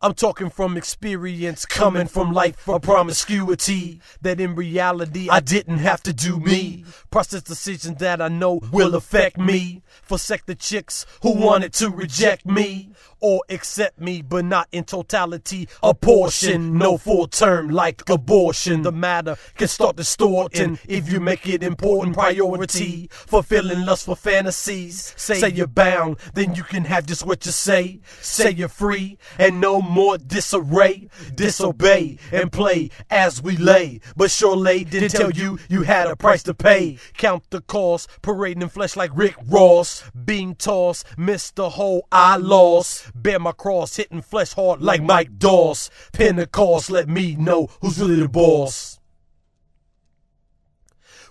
I'm talking from experience, coming from life of promiscuity. That in reality, I didn't have to do me. Process decisions that I know will affect me. Forsake the chicks who wanted to reject me or accept me, but not in totality. A portion, no full term like abortion. The matter can start distorting if you make it important priority. Fulfilling lustful fantasies. Say you're bound, then you can have just what you say. Say you're free and no more disarray. Disobey and play as we lay. But surely didn't tell you you had a price to pay. Count the cost, parading in flesh like Rick Ross. Being tossed, missed the whole I lost. Bear my cross, hitting flesh hard like Mike Doss. Pentecost, let me know who's really the boss.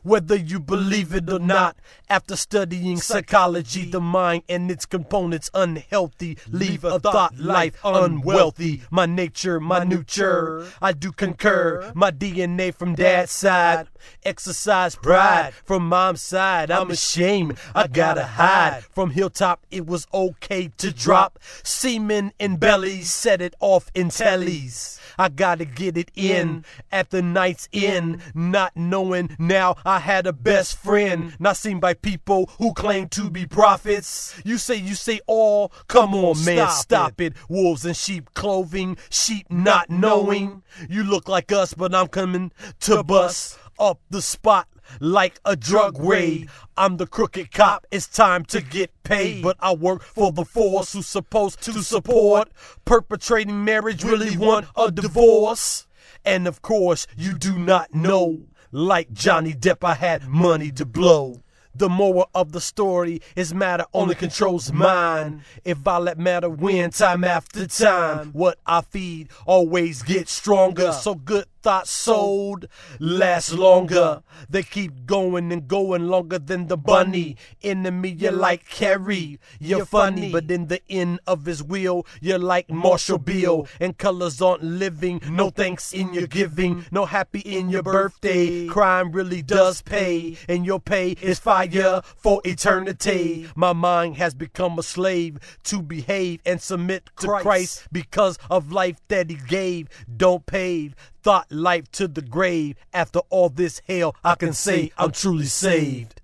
Whether you believe it or not, after studying psychology, the mind and its components unhealthy, leave a thought life unwealthy. My nature, my nurture, I do concur. My DNA from dad's side, exercise pride. from mom's side. I'm ashamed, I gotta hide. From hilltop, it was okay to drop. Semen in bellies, set it off in tellies. I gotta get it in at the night's end, not knowing now I had a best friend, not seen by people who claim to be prophets. You say, you say all, come on, man, stop, it. Wolves in sheep clothing, sheep not knowing. You look like us, but I'm coming to bust up the spot like a drug raid. I'm the crooked cop, it's time to get paid. But I work for the force who's supposed to support. Perpetrating marriage really want a divorce. And of course, you do not know. Like Johnny Depp, I had money to blow. The moral of the story is matter only controls mine. If I let matter win time after time, what I feed always gets stronger. So good thoughts sold last longer. They keep going and going longer than the bunny. Enemy, you're like Carrey, You're funny, but in the end of his wheel, you're like Marshall Bill. And colors aren't living. No thanks in your giving. No happy in your birthday. Crime really does pay. And your pay is fire for eternity. My mind has become a slave to behave and submit to Christ because of life that he gave. Don't pave thought life to the grave. After all this hell, I can say I'm truly saved.